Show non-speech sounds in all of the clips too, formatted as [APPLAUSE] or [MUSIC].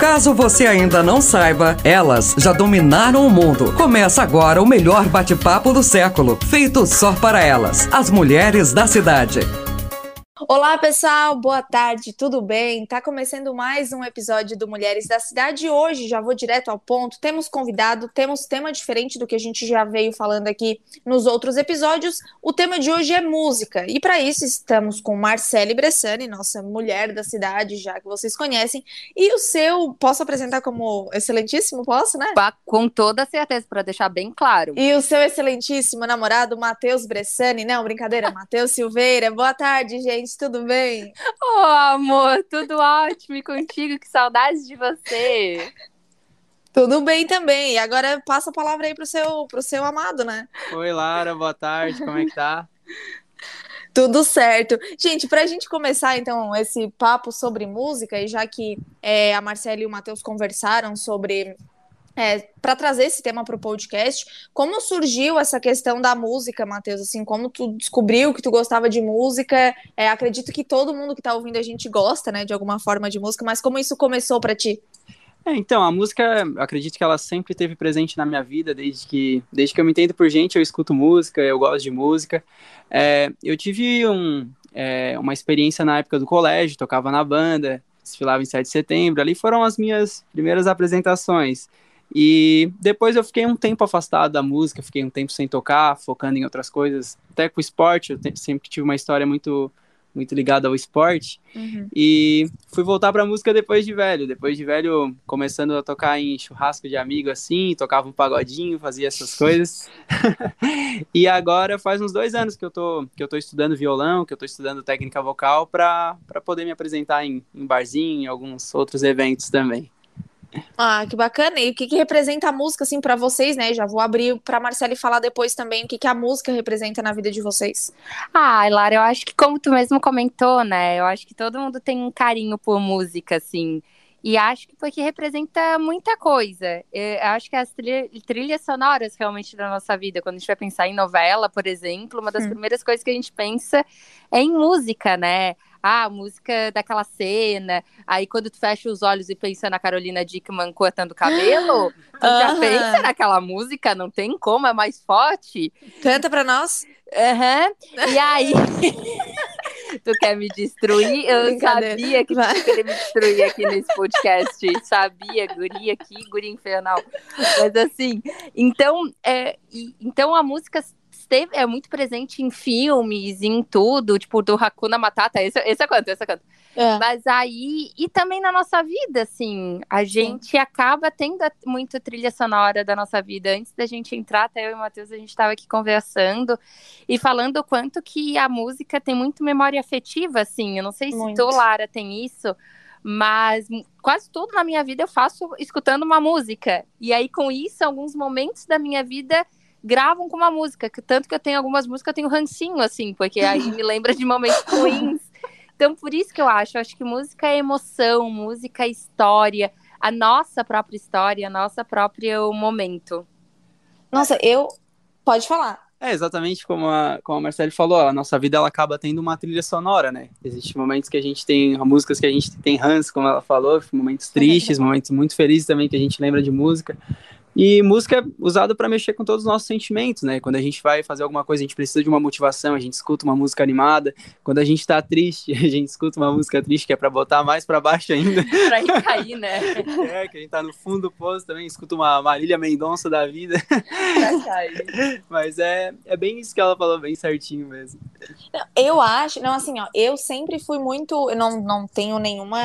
Caso você ainda não saiba, elas já dominaram o mundo. Começa agora o melhor bate-papo do século, feito só para elas, as mulheres da cidade. Olá, pessoal, boa tarde, tudo bem? Tá começando mais um episódio do Mulheres da Cidade. Hoje já vou direto ao ponto. Temos convidado, temos tema diferente do que a gente já veio falando aqui nos outros episódios. O tema de hoje é música. E para isso estamos com Marcele Bressani, nossa mulher da cidade, já que vocês conhecem. E o seu, posso apresentar como excelentíssimo? Posso, né? Com toda certeza, para deixar bem claro. E o seu excelentíssimo namorado, Matheus Bressani. Não, brincadeira, [LAUGHS] Matheus Silveira. Boa tarde, gente tudo bem? Oh, amor, tudo ótimo e contigo, que saudades de você. Tudo bem também. E agora passa a palavra aí pro seu, pro seu amado, né? Oi, Lara, boa tarde, como é que tá? [LAUGHS] Tudo certo. Gente, para a gente começar, então, esse papo sobre música, e já que é, a Marcela e o Matheus conversaram sobre é, para trazer esse tema para o podcast, como surgiu essa questão da música, Matheus? Assim, como tu descobriu que tu gostava de música? É, acredito que todo mundo que está ouvindo a gente gosta, né, de alguma forma de música, mas como isso começou para ti? É, então, a música, acredito que ela sempre esteve presente na minha vida, desde que, desde que eu me entendo por gente, eu escuto música, eu gosto de música. É, eu tive um, é, uma experiência na época do colégio, tocava na banda, desfilava em 7 de setembro, ali foram as minhas primeiras apresentações. E depois eu fiquei um tempo afastado da música, fiquei um tempo sem tocar, focando em outras coisas, até com o esporte, eu sempre tive uma história muito muito ligada ao esporte. Uhum. E fui voltar para música depois de velho, depois de velho, começando a tocar em churrasco de amigo assim, tocava um pagodinho, fazia essas coisas. [LAUGHS] e agora faz uns dois anos que eu tô que eu tô estudando violão, que eu tô estudando técnica vocal para poder me apresentar em, em barzinho, em alguns outros eventos também. Ah, que bacana. E o que, que representa a música, assim, para vocês, né? Já vou abrir para Marcele falar depois também o que, que a música representa na vida de vocês. Ah, Lara, eu acho que como tu mesmo comentou, né? Eu acho que todo mundo tem um carinho por música, assim. E acho que porque representa muita coisa. Eu acho que as trilhas sonoras realmente da nossa vida, quando a gente vai pensar em novela, por exemplo, uma das hum. primeiras coisas que a gente pensa é em música, né? Ah, a música daquela cena. Aí quando tu fecha os olhos e pensa na Carolina Dickman cortando o cabelo, tu já pensa naquela música, não tem como, é mais forte. Canta pra nós. Uhum. E aí. [LAUGHS] tu quer me destruir? Eu sabia que tu queria me destruir aqui nesse podcast. Sabia, guria aqui, guria infernal. Mas assim, então, é, então a música esteve, é muito presente em filmes, em tudo, tipo, do Hakuna Matata, esse, esse é quanto, esse é quanto. É. Mas aí, e também na nossa vida, assim, a gente Sim. acaba tendo muito trilha sonora da nossa vida. Antes da gente entrar, até eu e o Matheus, a gente estava aqui conversando e falando o quanto que a música tem muito memória afetiva, assim. Eu não sei muito. se tu, Lara, tem isso, mas quase tudo na minha vida eu faço escutando uma música. E aí, com isso, alguns momentos da minha vida gravam com uma música. Que, tanto que eu tenho algumas músicas, eu tenho rancinho, assim, porque aí me lembra de momentos [LAUGHS] ruins. Então, por isso que eu acho, eu acho que música é emoção, música é história, a nossa própria história, a nossa próprio momento. Nossa, eu. Pode falar. É exatamente como a, como a Marcele falou, a nossa vida ela acaba tendo uma trilha sonora, né? Existem momentos que a gente tem, músicas que a gente tem Hans, como ela falou, momentos tristes, [LAUGHS] momentos muito felizes também que a gente lembra de música. E música é usada para mexer com todos os nossos sentimentos, né? Quando a gente vai fazer alguma coisa, a gente precisa de uma motivação, a gente escuta uma música animada. Quando a gente tá triste, [LAUGHS] a gente escuta uma música triste que é para botar mais para baixo ainda. [LAUGHS] pra cair, né? É, que a gente tá no fundo do poço também, escuta uma Marília Mendonça da vida. Pra cair. [LAUGHS] Mas é, é bem isso que ela falou, bem certinho mesmo. Eu acho, não, assim, ó, eu sempre fui muito, eu não, não tenho nenhuma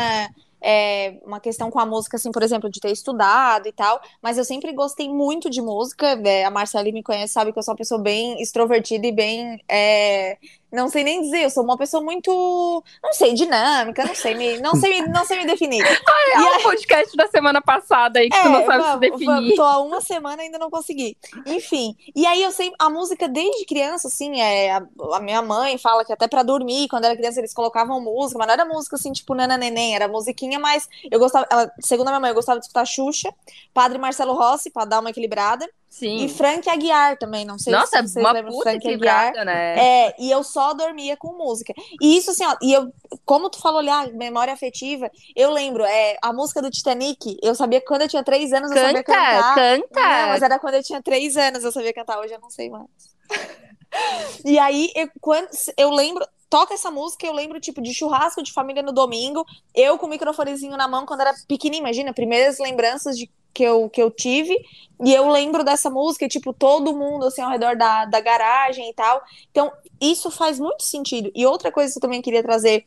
é, uma questão com a música, assim, por exemplo, de ter estudado e tal, mas eu sempre gostei muito de música. É, a Marcela me conhece, sabe que eu sou uma pessoa bem extrovertida e bem é, não sei nem dizer, eu sou uma pessoa muito, não sei, dinâmica, não sei me, não sei, não sei me definir. [LAUGHS] Ai, é o um podcast da semana passada aí que é, tu não sabe vamos, se definir. Vamos, tô há uma semana ainda não consegui. Enfim, e aí eu sei, a música desde criança, assim, é, a, a minha mãe fala que até para dormir, quando era criança eles colocavam música, mas não era música assim, tipo Nana Neném, era musiquinha, mas eu gostava, ela, segundo a minha mãe, eu gostava de escutar Xuxa, Padre Marcelo Rossi, para dar uma equilibrada, Sim. E Frank Aguiar também, não sei Nossa, se vocês uma lembram puta Frank Aguiar. né? É, e eu só dormia com música. E isso assim, ó, e eu, como tu falou ali, ah, memória afetiva, eu lembro, é, a música do Titanic, eu sabia que quando eu tinha três anos eu sabia Canta, cantar. canta. Não, mas era quando eu tinha três anos eu sabia cantar, hoje eu não sei mais. [LAUGHS] e aí, eu, quando, eu lembro, toca essa música, eu lembro, tipo, de churrasco de família no domingo, eu com o microfonezinho na mão quando era pequenininha, imagina, primeiras lembranças de que eu, que eu tive, e eu lembro dessa música, tipo, todo mundo, assim, ao redor da, da garagem e tal. Então, isso faz muito sentido. E outra coisa que eu também queria trazer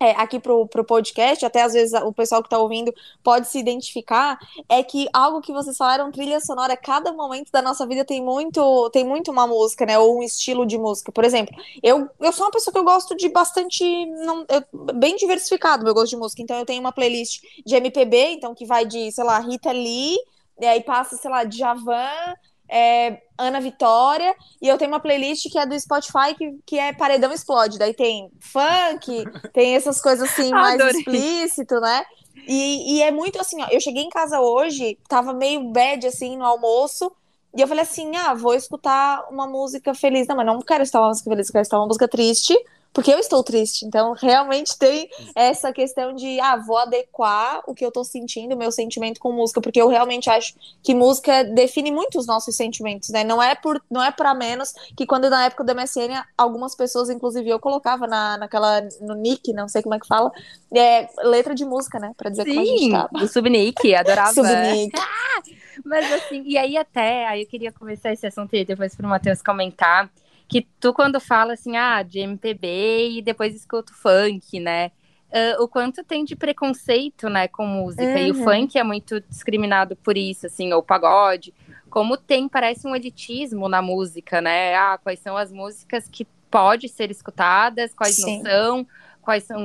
é, aqui pro, pro podcast, até às vezes o pessoal que tá ouvindo pode se identificar, é que algo que vocês falaram, trilha sonora, cada momento da nossa vida tem muito, tem muito uma música, né, ou um estilo de música. Por exemplo, eu, eu sou uma pessoa que eu gosto de bastante, não, eu, bem diversificado meu gosto de música, então eu tenho uma playlist de MPB, então que vai de, sei lá, Rita Lee, e aí passa, sei lá, Djavan, é, Ana Vitória, e eu tenho uma playlist que é do Spotify que, que é Paredão Explode. Daí tem funk, [LAUGHS] tem essas coisas assim mais Adorei. explícito, né? E, e é muito assim, ó. Eu cheguei em casa hoje, tava meio bad assim no almoço. E eu falei assim: ah, vou escutar uma música feliz. Não, mas não quero escutar uma música feliz, eu quero escutar uma música triste, porque eu estou triste. Então, realmente tem essa questão de, ah, vou adequar o que eu tô sentindo, o meu sentimento com música, porque eu realmente acho que música define muito os nossos sentimentos, né? Não é por, não é para menos que quando na época da MSN, algumas pessoas, inclusive eu colocava na, naquela, no nick, não sei como é que fala, é, letra de música, né? Pra dizer como a gente Sim, tava. do Subnick, adorava. Subnick. [LAUGHS] Mas assim, e aí até, aí eu queria começar esse assunto e depois pro Matheus comentar, que tu quando fala assim, ah, de MPB e depois escuta o funk, né? ah, o quanto tem de preconceito, né, com música. E o Uhum. funk é muito discriminado por isso, assim, ou pagode. Como tem, parece um elitismo na música, né? Ah, quais são as músicas que pode ser escutadas, quais Sim. não são, quais são,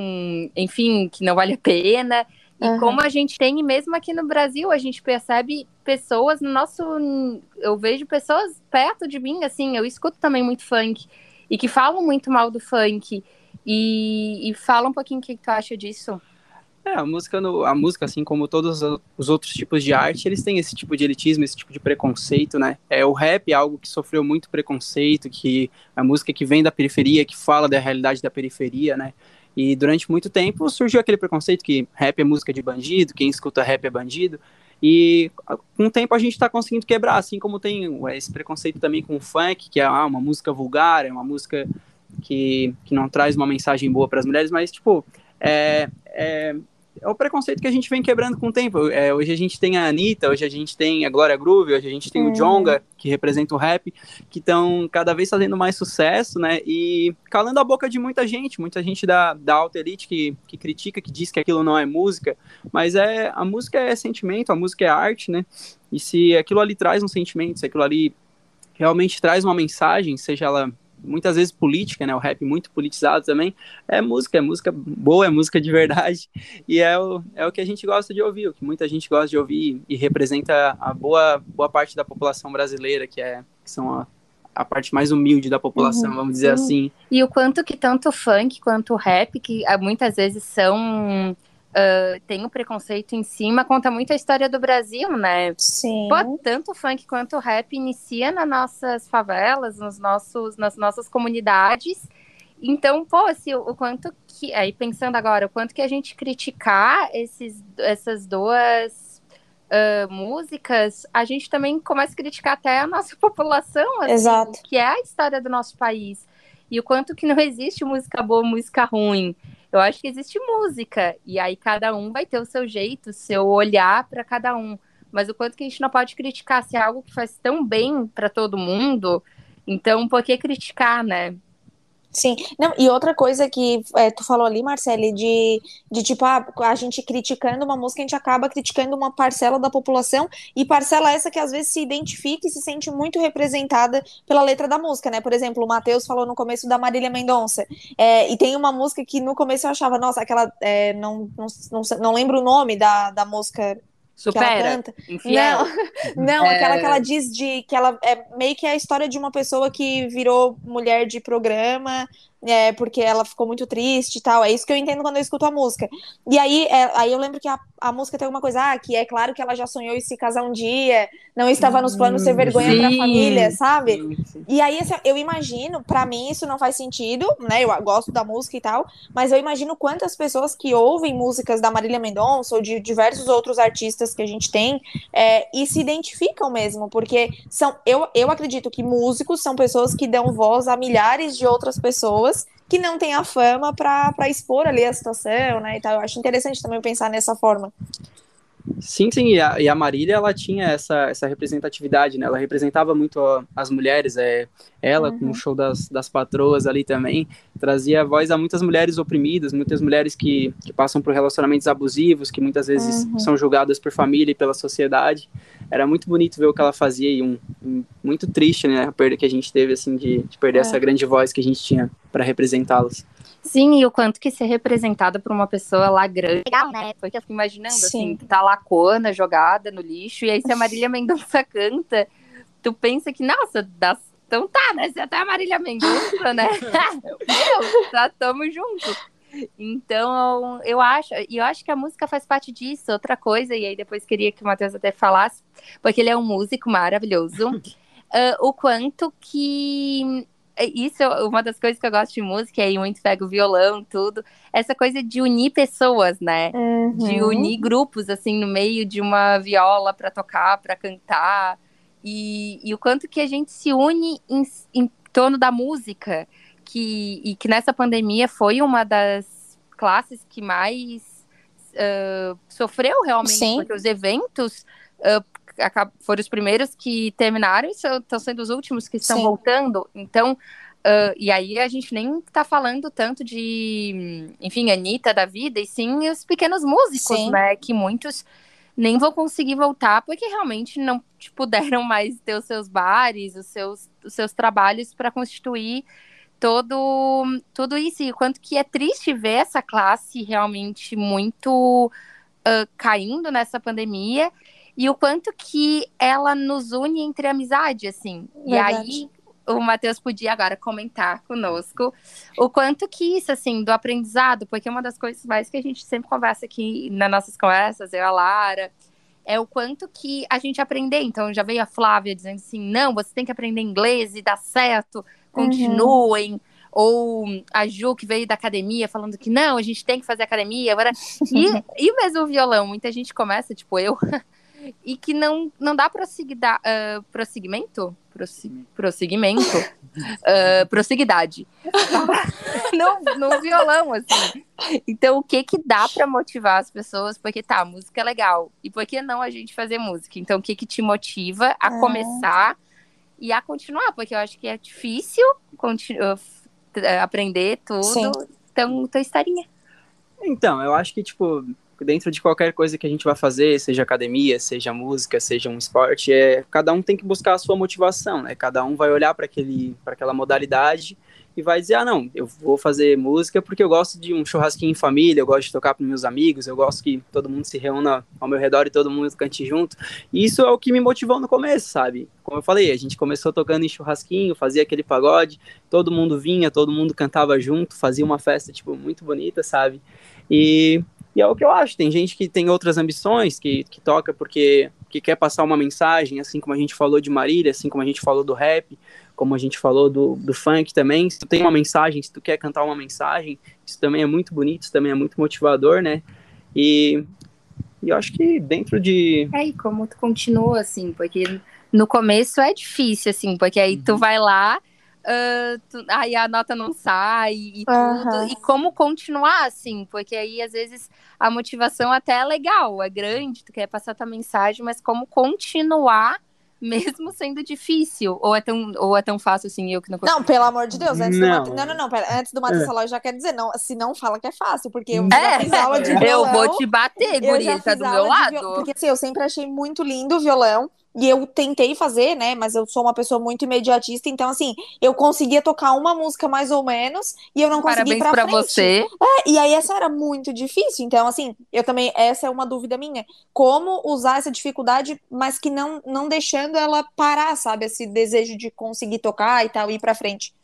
enfim, que não vale a pena. E Uhum. como a gente tem, e mesmo aqui no Brasil, a gente percebe pessoas no nosso. Eu vejo pessoas perto de mim, assim, eu escuto também muito funk, e que falam muito mal do funk. E, e fala um pouquinho o que, que tu acha disso. É, a música, no- a música, assim como todos os outros tipos de arte, eles têm esse tipo de elitismo, esse tipo de preconceito, né? É, o rap é algo que sofreu muito preconceito, que a música que vem da periferia, que fala da realidade da periferia, né? E durante muito tempo surgiu aquele preconceito que rap é música de bandido, quem escuta rap é bandido. E com o tempo a gente está conseguindo quebrar, assim como tem esse preconceito também com o funk, que é ah, uma música vulgar, é uma música que, que não traz uma mensagem boa para as mulheres, mas, tipo, é, é, é o preconceito que a gente vem quebrando com o tempo. É, hoje a gente tem a Anitta, hoje a gente tem a Glória Groove, hoje a gente tem Uhum. o Jonga, que representa o rap, que estão cada vez fazendo mais sucesso, né? E calando a boca de muita gente, muita gente da, da alta elite que, que critica, que diz que aquilo não é música, mas é a música é sentimento, a música é arte, né? E se aquilo ali traz um sentimento, se aquilo ali realmente traz uma mensagem, seja ela muitas vezes política, né? O rap muito politizado também. É música, é música boa, é música de verdade. E é o, é o que a gente gosta de ouvir, o que muita gente gosta de ouvir e representa a boa, boa parte da população brasileira, que, é, que são a, a parte mais humilde da população, vamos dizer assim. E o quanto que tanto o funk quanto o rap, que ah, muitas vezes são. Ah, tem o preconceito em cima, conta muito a história do Brasil, né? Sim. Pô, tanto o funk quanto o rap inicia nas nossas favelas, nos nossos, nas nossas comunidades. Então, pô, assim, o, o quanto que. Aí pensando agora, o quanto que a gente criticar esses, essas duas ah, músicas, a gente também começa a criticar até a nossa [LAUGHS] população, assim, Exato. que é a história do nosso país. E o quanto que não existe música boa, música ruim. Eu acho que existe música, e aí cada um vai ter o seu jeito, o seu olhar para cada um. Mas o quanto que a gente não pode criticar se é algo que faz tão bem para todo mundo, então por que criticar, né? Sim, não, e outra coisa que é, tu falou ali, Marcele, de, de tipo, ah, a gente criticando uma música, a gente acaba criticando uma parcela da população, e parcela essa que às vezes se identifica e se sente muito representada pela letra da música, né? Por exemplo, o Matheus falou no começo da Marília Mendonça, é, e tem uma música que no começo eu achava, nossa, aquela, é, não, não, não, não lembro o nome da, da música Supera, infiel. Não, [LAUGHS] não, É. aquela que ela diz de que ela é meio que é a história de uma pessoa que virou mulher de programa, é, porque ela ficou muito triste e tal. É isso que eu entendo quando eu escuto a música. E aí, é, aí eu lembro que a, a música tem alguma coisa, ah, que é claro que ela já sonhou em se casar um dia, não estava nos planos ser vergonha sim, pra família, sabe? E aí, assim, eu imagino, para mim isso não faz sentido, né? Eu gosto da música e tal, mas eu imagino quantas pessoas que ouvem músicas da Marília Mendonça ou de diversos outros artistas que a gente tem é, e se identificam mesmo, porque são, eu, eu acredito que músicos são pessoas que dão voz a milhares de outras pessoas que não têm a fama para expor ali a situação, né? E tal. Eu acho interessante também pensar nessa forma. Sim, sim, e a, e a Marília, ela tinha essa, essa representatividade, né, ela representava muito a, as mulheres, é, ela uhum. com o show das, das patroas ali também, trazia voz a muitas mulheres oprimidas, muitas mulheres que, que passam por relacionamentos abusivos, que muitas vezes uhum. são julgadas por família e pela sociedade, era muito bonito ver o que ela fazia e um, um muito triste, né, a perda que a gente teve, assim, de, de perder é. essa grande voz que a gente tinha para representá-las. Sim, e o quanto que ser representada por uma pessoa lá grande. Legal, né? Porque eu fico imaginando, Sim. assim, tá lá Cona jogada no lixo, e aí se a [LAUGHS] Marília Mendonça canta, tu pensa que, nossa, das... então tá, né? Você até a Marília Mendonça, né? [LAUGHS] [LAUGHS] Meu, tá, tamo junto. Então, eu acho, e eu acho que a música faz parte disso. Outra coisa, e aí depois queria que o Matheus até falasse, porque ele é um músico maravilhoso, uh, [LAUGHS] o quanto que é, isso é uma das coisas que eu gosto de música, e muito pego violão, tudo. Essa coisa de unir pessoas, né? Uhum. De unir grupos, assim, no meio de uma viola para tocar, para cantar. E, e, o quanto que a gente se une em, em torno da música, que, e que nessa pandemia foi uma das classes que mais uh, sofreu realmente, Sim. porque os eventos uh, foram os primeiros que terminaram e estão sendo os últimos que estão Sim. voltando. Então, uh, e aí a gente nem está falando tanto de, enfim, Anitta da vida, e sim os pequenos músicos, sim. né? Que muitos nem vão conseguir voltar porque realmente não puderam [LAUGHS] mais ter os seus bares, os seus, os seus trabalhos para constituir todo tudo isso e quanto que é triste ver essa classe realmente muito uh, caindo nessa pandemia e o quanto que ela nos une entre amizade, assim. Verdade. E aí o Matheus podia agora comentar conosco o quanto que isso, assim, do aprendizado, porque uma das coisas mais que a gente sempre conversa aqui nas nossas conversas, eu e a Lara, é o quanto que a gente aprender. Então, já veio a Flávia dizendo assim: não, você tem que aprender inglês e dá certo, continuem. Uhum. Ou a Ju, que veio da academia, falando que não, a gente tem que fazer academia. Agora... [LAUGHS] e, e mesmo o violão, muita gente começa, tipo eu, [LAUGHS] e que não, não dá prosseguida, uh, prosseguimento? prosseguimento? [LAUGHS] uh, prosseguidade. no, no violão, assim. Então, o que que dá para motivar as pessoas? Porque tá, música é legal. E por que não a gente fazer música? Então, o que que te motiva a é. começar e a continuar? Porque eu acho que é difícil aprender tudo. Sim. Então, tua historinha. Então, eu acho que, tipo, dentro de qualquer coisa que a gente vai fazer, seja academia, seja música, seja um esporte, é cada um tem que buscar a sua motivação, né? Cada um vai olhar para aquele para aquela modalidade e vai dizer: "Ah, não, eu vou fazer música porque eu gosto de um churrasquinho em família, eu gosto de tocar para meus amigos, eu gosto que todo mundo se reúna ao meu redor e todo mundo cante junto". E isso é o que me motivou no começo, sabe? Como eu falei, a gente começou tocando em churrasquinho, fazia aquele pagode, todo mundo vinha, todo mundo cantava junto, fazia uma festa tipo muito bonita, sabe? E e é o que eu acho. Tem gente que tem outras ambições, que, que toca porque que quer passar uma mensagem, assim como a gente falou de Marília, assim como a gente falou do rap, como a gente falou do, do funk também. Se tu tem uma mensagem, se tu quer cantar uma mensagem, isso também é muito bonito, isso também é muito motivador, né? E, e eu acho que dentro de. É, e como tu continua, assim, porque no começo é difícil, assim, porque aí uhum. tu vai lá uh, tu, aí a nota não sai e tudo. E como continuar assim, porque aí às vezes a motivação até é legal, é grande, tu quer passar tua mensagem, mas como continuar mesmo sendo difícil, ou é tão, ou é tão fácil assim, eu que não consigo. Não, pelo amor de Deus, antes não. do não, não, não, pera, antes do Matheus é. falar, eu já quero dizer, não, se não fala que é fácil, porque eu é. já fiz aula de violão. Eu vou te bater, guria, tá do meu lado. Viol... Porque assim, eu sempre achei muito lindo o violão, e eu tentei fazer, né? Mas eu sou uma pessoa muito imediatista, então assim, eu conseguia tocar uma música mais ou menos e eu não conseguia ir pra, pra frente. você. É, e aí essa era muito difícil. Então, assim, eu também essa é uma dúvida minha, como usar essa dificuldade, mas que não não deixando ela parar, sabe? Esse desejo de conseguir tocar e tal, ir para frente.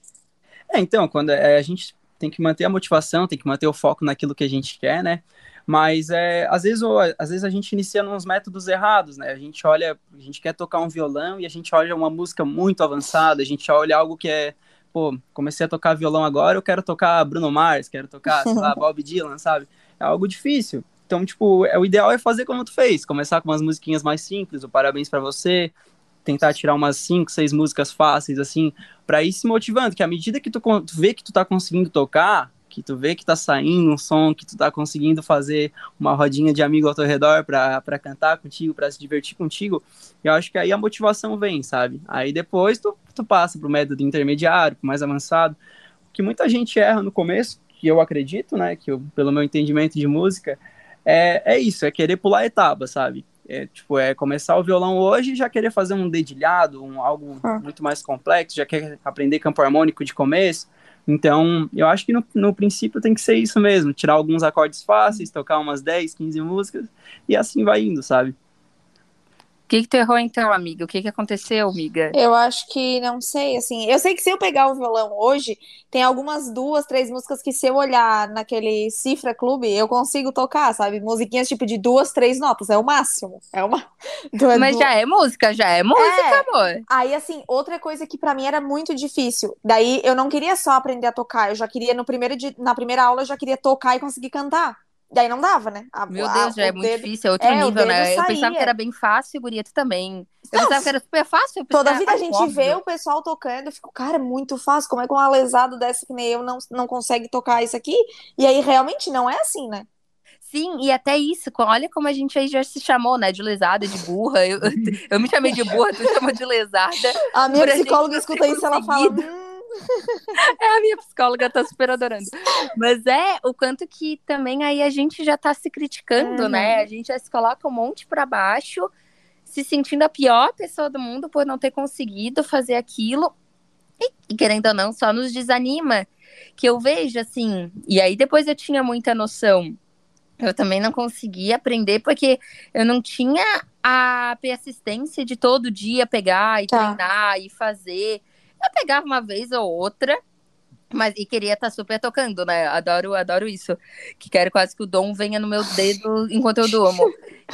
É, então, quando é, a gente tem que manter a motivação, tem que manter o foco naquilo que a gente quer, né? Mas é, às, vezes, às vezes a gente inicia nos métodos errados, né? A gente olha, a gente quer tocar um violão e a gente olha uma música muito avançada, a gente olha algo que é, pô, comecei a tocar violão agora, eu quero tocar Bruno Mars, quero tocar, sei lá, [LAUGHS] Bob Dylan, sabe? É algo difícil. Então, tipo, é, o ideal é fazer como tu fez, começar com umas musiquinhas mais simples, o parabéns para você, tentar tirar umas cinco, seis músicas fáceis, assim, para ir se motivando, que à medida que tu, tu vê que tu tá conseguindo tocar, que tu vê que tá saindo um som, que tu tá conseguindo fazer uma rodinha de amigo ao teu redor para cantar contigo, para se divertir contigo, eu acho que aí a motivação vem, sabe? Aí depois tu, tu passa pro método intermediário, pro mais avançado, que muita gente erra no começo, que eu acredito, né, que eu, pelo meu entendimento de música, é, é isso, é querer pular etapa, sabe? É, tipo, é começar o violão hoje e já querer fazer um dedilhado, um, algo ah. muito mais complexo, já quer aprender campo harmônico de começo, então, eu acho que no, no princípio tem que ser isso mesmo, tirar alguns acordes fáceis, tocar umas 10, 15 músicas e assim vai indo, sabe? Que, que tu errou então, amiga? O que, que aconteceu, amiga? Eu acho que não sei, assim. Eu sei que se eu pegar o violão hoje, tem algumas duas, três músicas que se eu olhar naquele Cifra Clube, eu consigo tocar, sabe? Musiquinhas tipo de duas, três notas. É o máximo. É uma. [LAUGHS] Mas já é música, já é música, é. amor. Aí, assim, outra coisa que para mim era muito difícil. Daí eu não queria só aprender a tocar, eu já queria, no primeiro na primeira aula, eu já queria tocar e conseguir cantar. Daí não dava, né? A, Meu Deus, a, já é muito dedo... difícil, é outro é, nível, né? Saía. Eu pensava que era bem fácil, guria, tu também. Eu não, pensava que era super fácil. Toda vida a gente óbvio. vê o pessoal tocando, eu fico, cara, é muito fácil. Como é que um alesado dessa que nem eu não, não consegue tocar isso aqui? E aí realmente não é assim, né? Sim, e até isso, olha como a gente aí já se chamou, né? De lesada, de burra. Eu, [LAUGHS] eu me chamei de burra, tu chamou de lesada. A minha psicóloga escuta isso, ela fala. Hum, é, a minha psicóloga tá super adorando. Mas é o quanto que também aí a gente já tá se criticando, uhum. né? A gente já se coloca um monte para baixo, se sentindo a pior pessoa do mundo por não ter conseguido fazer aquilo. E, e querendo ou não, só nos desanima. Que eu vejo assim, e aí depois eu tinha muita noção. Eu também não conseguia aprender porque eu não tinha a persistência de todo dia pegar e tá. treinar e fazer. Eu pegava uma vez ou outra, mas e queria estar tá super tocando, né? Adoro, adoro isso. Que quero quase que o dom venha no meu dedo enquanto eu durmo.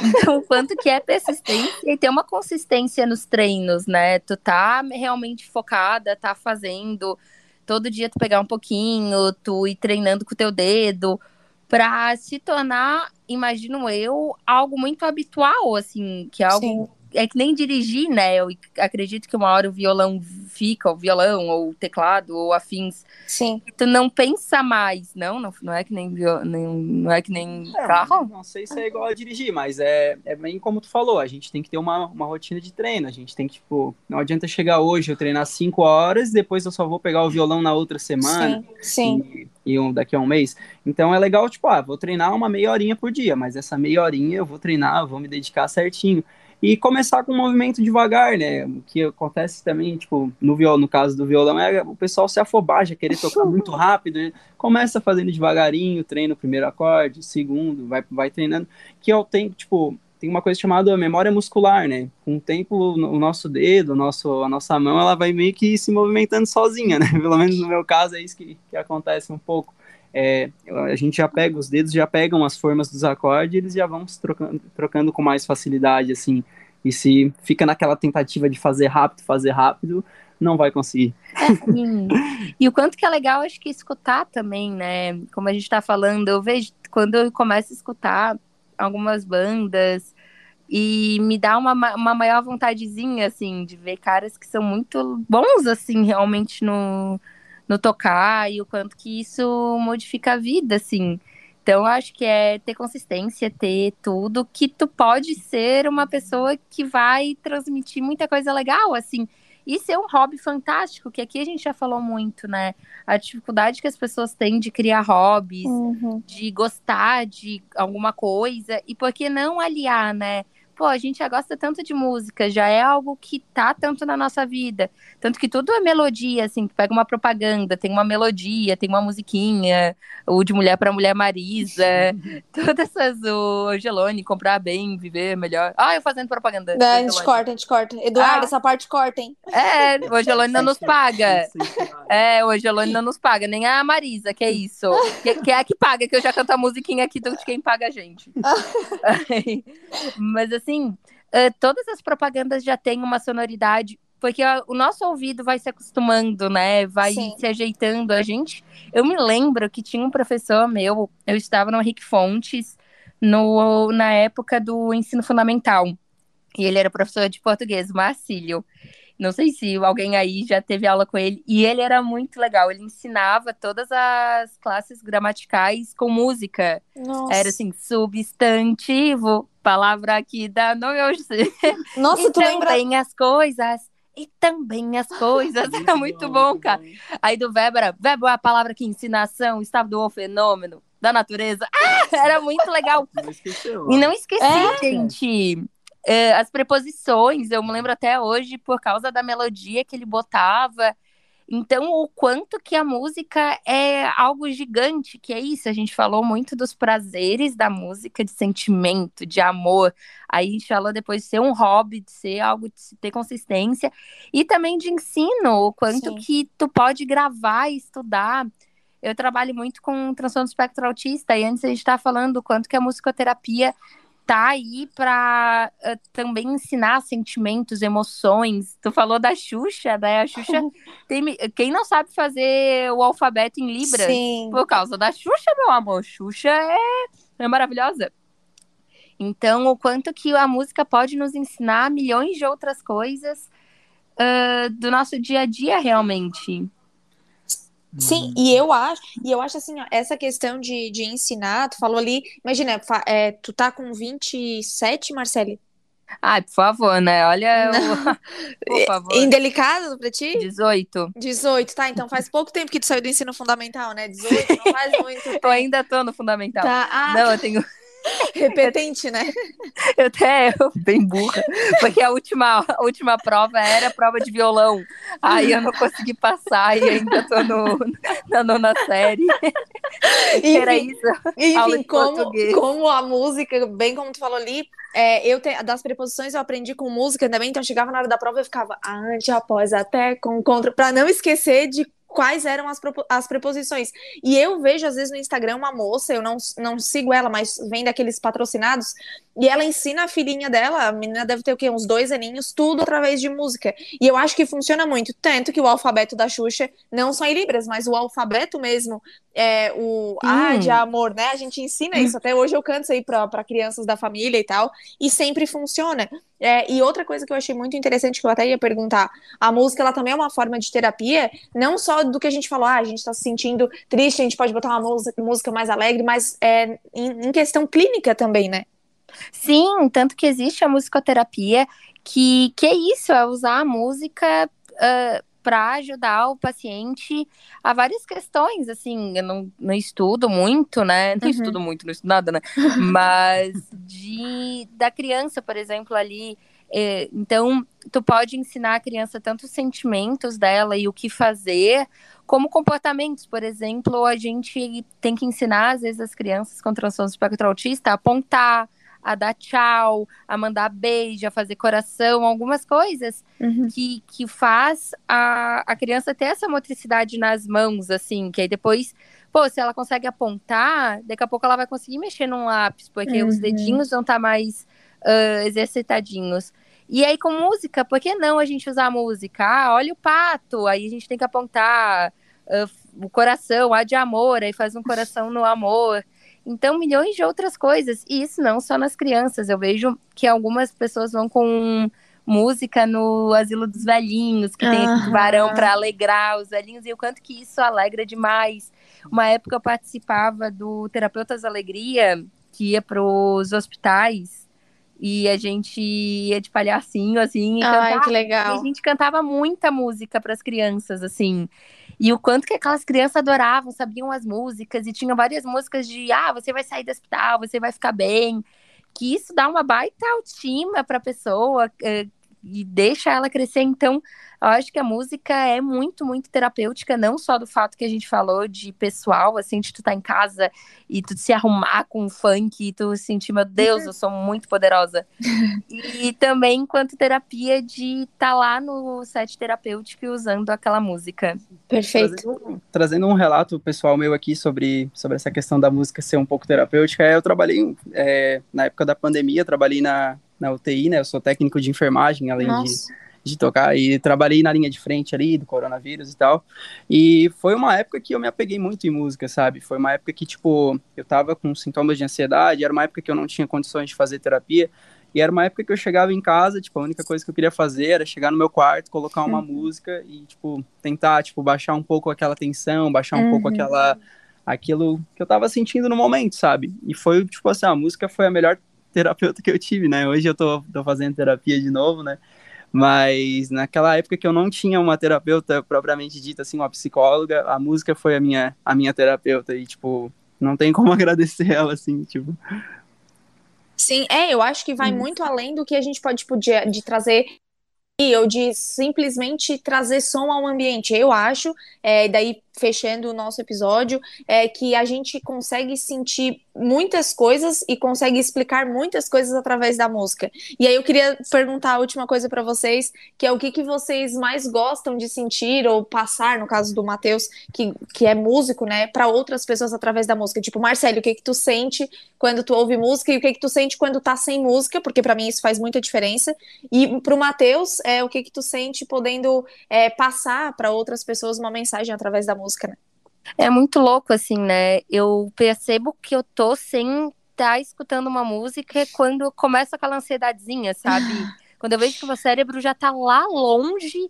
Então, quanto que é persistência e ter uma consistência nos treinos, né? Tu tá realmente focada, tá fazendo todo dia tu pegar um pouquinho, tu ir treinando com o teu dedo, para se tornar, imagino eu, algo muito habitual, assim, que é algo Sim é que nem dirigir, né? Eu acredito que uma hora o violão fica, o violão, ou o teclado, ou afins. Sim. Tu não pensa mais, não? Não, não é que nem, não, não é que nem é, carro? Não sei se é igual a dirigir, mas é, é bem como tu falou, a gente tem que ter uma, uma rotina de treino. A gente tem que, tipo, não adianta chegar hoje, eu treinar cinco horas, depois eu só vou pegar o violão na outra semana. Sim, sim. E, e um, daqui a um mês. Então é legal, tipo, ah, vou treinar uma meia horinha por dia, mas essa meia horinha eu vou treinar, vou me dedicar certinho e começar com um movimento devagar, né? O que acontece também, tipo, no violão, no caso do violão, é o pessoal se afobar, já querer tocar muito rápido, né? começa fazendo devagarinho, treina o primeiro acorde, o segundo, vai, vai treinando, que é o tempo, tipo, tem uma coisa chamada memória muscular, né? Com o tempo, o nosso dedo, o nosso, a nossa mão, ela vai meio que se movimentando sozinha, né? [LAUGHS] Pelo menos no meu caso é isso que, que acontece um pouco é, a gente já pega, os dedos já pegam as formas dos acordes eles já vão se trocando, trocando com mais facilidade, assim. E se fica naquela tentativa de fazer rápido, fazer rápido, não vai conseguir. É, e o quanto que é legal, acho que escutar também, né? Como a gente tá falando, eu vejo quando eu começo a escutar algumas bandas e me dá uma, uma maior vontadezinha, assim, de ver caras que são muito bons, assim, realmente no, no tocar e o quanto que isso modifica a vida, assim. Então, acho que é ter consistência, ter tudo, que tu pode ser uma pessoa que vai transmitir muita coisa legal, assim. Isso é um hobby fantástico, que aqui a gente já falou muito, né? A dificuldade que as pessoas têm de criar hobbies, uhum. de gostar de alguma coisa, e por que não aliar, né? Pô, a gente já gosta tanto de música, já é algo que tá tanto na nossa vida. Tanto que tudo é melodia, assim, pega uma propaganda, tem uma melodia, tem uma musiquinha, o de mulher para mulher Marisa, [LAUGHS] todas essas, o Angelone, comprar bem, viver melhor. Ah, eu fazendo propaganda. Não, a gente corta, a gente corta. Eduardo, ah. essa parte corta, hein? É, o Angelone não nos paga. [LAUGHS] É, o Angelone não nos paga, nem a Marisa, que é isso. Que, que é a que paga, que eu já canto a musiquinha aqui de quem paga a gente. [LAUGHS] Mas assim, uh, todas as propagandas já têm uma sonoridade, porque o nosso ouvido vai se acostumando, né? Vai Sim. se ajeitando. A gente. Eu me lembro que tinha um professor meu, eu estava no Rick Fontes no, na época do ensino fundamental. E ele era professor de português, Marcílio. Não sei se alguém aí já teve aula com ele. E ele era muito legal. Ele ensinava todas as classes gramaticais com música. Nossa. Era assim, substantivo, palavra que dá nome hoje. Nossa, e tu também lembra... as coisas. E também as coisas. Era muito bom, cara. Aí do era, verbo é a palavra que ensina ação, estado do fenômeno da natureza. Ah, era muito legal. Não esqueceu. E não esqueci, é. gente as preposições, eu me lembro até hoje por causa da melodia que ele botava. Então, o quanto que a música é algo gigante, que é isso, a gente falou muito dos prazeres da música, de sentimento, de amor. Aí a gente falou depois de ser um hobby, de ser algo de ter consistência, e também de ensino, o quanto Sim. que tu pode gravar e estudar. Eu trabalho muito com transtorno do espectro autista, e antes a gente estava falando o quanto que a musicoterapia tá aí para uh, eh, também ensinar sentimentos, emoções. Tu falou da Xuxa, né? A Xuxa [LAUGHS] tem, quem não sabe fazer o alfabeto em Libras Sim. por causa da Xuxa, meu amor. Xuxa é, é maravilhosa. Então, o quanto que a música pode nos ensinar milhões de outras coisas uh, do nosso dia a dia, realmente. Sim, hum. e eu acho, e eu acho assim, ó, essa questão de, de ensinar, tu falou ali, imagina, é, tu tá com 27, Marcele? Ai, por favor, né? Olha, [LAUGHS] por [LAUGHS] favor. Indelicado pra ti? 18. 18, tá, então faz pouco tempo que tu saiu do ensino fundamental, né? 18, não faz [LAUGHS] muito tempo. eu ainda tô no fundamental. Tá, ah, não, eu tenho... Repetente, né? Eu até eu, [LAUGHS] bem burra, porque a última, a última prova era a prova de violão. Aí eu não consegui passar e ainda tô no, na nona série. [LAUGHS] Enfim, era isso. Enfim, como, como a música, bem como tu falou ali, é, eu te, das preposições eu aprendi com música também, então chegava na hora da prova eu ficava ante, após, até, com, contra, para não esquecer de quais eram as, as preposições. E eu vejo, às vezes, no Instagram uma moça, eu não, não sigo ela, mas vem daqueles patrocinados, e ela ensina a filhinha dela, a menina deve ter o quê? Uns dois aninhos, tudo através de música. E eu acho que funciona muito. Tanto que o alfabeto da Xuxa, não só em Libras, mas o alfabeto mesmo, é o hum. A de amor, né? A gente ensina isso. Até hoje eu canto isso aí para crianças da família e tal. E sempre funciona. É, e outra coisa que eu achei muito interessante, que eu até ia perguntar, a música ela também é uma forma de terapia, não só do que a gente falou, ah, a gente está se sentindo triste, a gente pode botar uma música, mais alegre, mas é, em, em questão clínica também, né? Sim, tanto que existe a musicoterapia, que, que é isso, é usar a música uh, para ajudar o paciente a várias questões, assim, eu não, não estudo muito, né? [LAUGHS] Não uhum. estudo muito, não estudo nada, né? Mas de da criança, por exemplo, ali. É, então, tu pode ensinar a criança tanto os sentimentos dela e o que fazer, como comportamentos. Por exemplo, a gente tem que ensinar, às vezes, as crianças com transtorno espectro autista a apontar, a dar tchau, a mandar beijo, a fazer coração, algumas coisas uhum. que, que faz a, a criança ter essa motricidade nas mãos, assim, que aí depois, pô, se ela consegue apontar, daqui a pouco ela vai conseguir mexer num lápis, porque uhum. os dedinhos vão estar tá mais uh, exercitadinhos. E aí com música, por que não a gente usar a música? Ah, olha o pato, aí a gente tem que apontar uh, o coração, a de amor, aí faz um coração no amor. Então, milhões de outras coisas. E isso não só nas crianças. Eu vejo que algumas pessoas vão com música no asilo dos velhinhos, que tem uhum. varão para alegrar os velhinhos, e o quanto que isso alegra demais. Uma época eu participava do Terapeutas Alegria, que ia para os hospitais, e a gente ia de palhacinho, assim, e Ai, cantava, que legal. E a gente cantava muita música para as crianças, assim. E o quanto que aquelas crianças adoravam, sabiam as músicas, e tinha várias músicas de ah, você vai sair do hospital, você vai ficar bem. que isso dá uma baita autoestima para a pessoa é, e deixa ela crescer. Então, eu acho que a música é muito, muito terapêutica, não só do fato que a gente falou de pessoal, assim, de tu estar tá em casa e tu se arrumar com funk e tu sentir, meu Deus, eu sou muito poderosa. [LAUGHS] e também enquanto terapia de estar tá lá no set terapêutico e usando aquela música. Perfeito. Trazendo, trazendo, um relato pessoal meu aqui sobre, sobre essa questão da música ser um pouco terapêutica, eu trabalhei é, na época da pandemia, trabalhei na, na UTI, né? Eu sou técnico de enfermagem, além Nossa. de de tocar e trabalhei na linha de frente ali do coronavírus e tal. E foi uma época que eu me apeguei muito em música, sabe? Foi uma época que, tipo, eu tava com sintomas de ansiedade, era uma época que eu não tinha condições de fazer terapia. E era uma época que eu chegava em casa, tipo, a única coisa que eu queria fazer era chegar no meu quarto, colocar uma música e, tipo, tentar, tipo, baixar um pouco aquela tensão, baixar um uhum. pouco aquela aquilo que eu tava sentindo no momento, sabe? E foi, tipo assim, a música foi a melhor terapeuta que eu tive, né? Hoje eu tô, tô fazendo terapia de novo, né? Mas naquela época que eu não tinha uma terapeuta propriamente dita, assim, uma psicóloga, a música foi a minha, a minha terapeuta. E, tipo, não tem como [LAUGHS] agradecer ela, assim, tipo. Sim, é, eu acho que vai muito além do que a gente pode, tipo, de, de trazer ou de simplesmente trazer som ao ambiente. Eu acho, é, daí fechando o nosso episódio, é que a gente consegue sentir muitas coisas e consegue explicar muitas coisas através da música. E aí eu queria perguntar a última coisa para vocês, que é o que, que vocês mais gostam de sentir ou passar, no caso do Matheus, que, que é músico, né, para outras pessoas através da música. Tipo, Marcelo, o que que tu sente quando tu ouve música e o que que tu sente quando tá sem música, porque para mim isso faz muita diferença. E pro Matheus, é o que que tu sente podendo é, passar para outras pessoas uma mensagem através da música música, né? É muito louco, assim, né? Eu percebo que eu tô sem estar tá escutando uma música quando começa aquela ansiedadezinha, sabe? [LAUGHS] quando eu vejo que o meu cérebro já tá lá longe,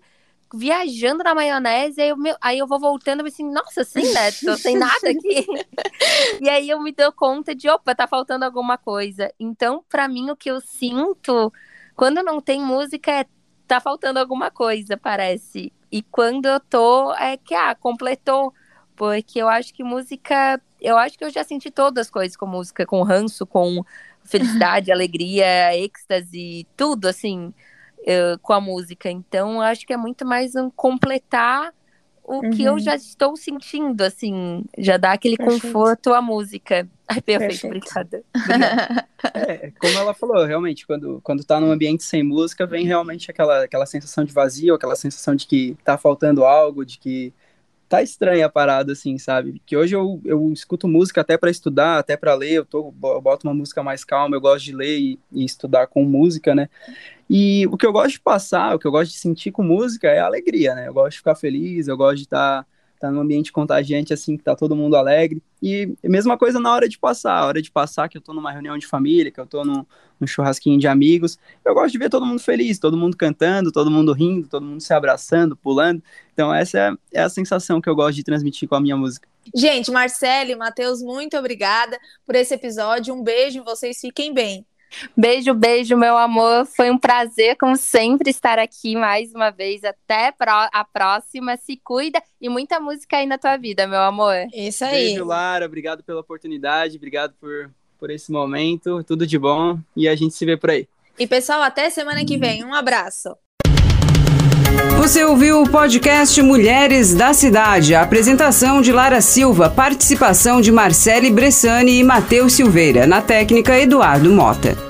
viajando na maionese, aí eu, aí eu vou voltando e assim, nossa, assim, né? Tô sem nada [LAUGHS] aqui. e aí eu me dou conta de, opa, tá faltando alguma coisa. Então, para mim, o que eu sinto quando não tem música é tá faltando alguma coisa, parece. E quando eu tô, é que, ah, completou. Porque eu acho que música. Eu acho que eu já senti todas as coisas com música, com ranço, com felicidade, [LAUGHS] alegria, êxtase, tudo, assim, eu, com a música. Então, eu acho que é muito mais um completar o uhum. que eu uhum. já estou sentindo, assim, já dá aquele perfeito. conforto à música. [LAUGHS] Ai, perfeito, perfeito. obrigada. é, como ela falou, realmente, quando, quando tá num ambiente sem música, vem realmente aquela, aquela sensação de vazio, aquela sensação de que tá faltando algo, de que tá estranha a parada, assim, sabe? Que hoje eu, eu escuto música até para estudar, até para ler, eu, tô, eu boto uma música mais calma, eu gosto de ler e, e, estudar com música, né? E o que eu gosto de passar, o que eu gosto de sentir com música é a alegria, né? Eu gosto de ficar feliz, eu gosto de estar. Tá tá num ambiente contagiante, assim, que tá todo mundo alegre. E mesma coisa na hora de passar, a hora de passar que eu tô numa reunião de família, que eu tô num, num churrasquinho de amigos. Eu gosto de ver todo mundo feliz, todo mundo cantando, todo mundo rindo, todo mundo se abraçando, pulando. Então essa é, é a sensação que eu gosto de transmitir com a minha música. Gente, Marcelo e Matheus, muito obrigada por esse episódio. Um beijo, vocês fiquem bem. Beijo, beijo, meu amor. Foi um prazer, como sempre, estar aqui mais uma vez. Até a próxima. Se cuida e muita música aí na tua vida, meu amor. Isso aí. Beijo, Lara. Obrigado pela oportunidade. Obrigado por, por esse momento. Tudo de bom. E a gente se vê por aí. E, pessoal, até semana que vem. Um abraço. Você ouviu o podcast Mulheres da Cidade. A apresentação de Lara Silva, participação de Marcele Bressani e Matheus Silveira. Na técnica, Eduardo Mota.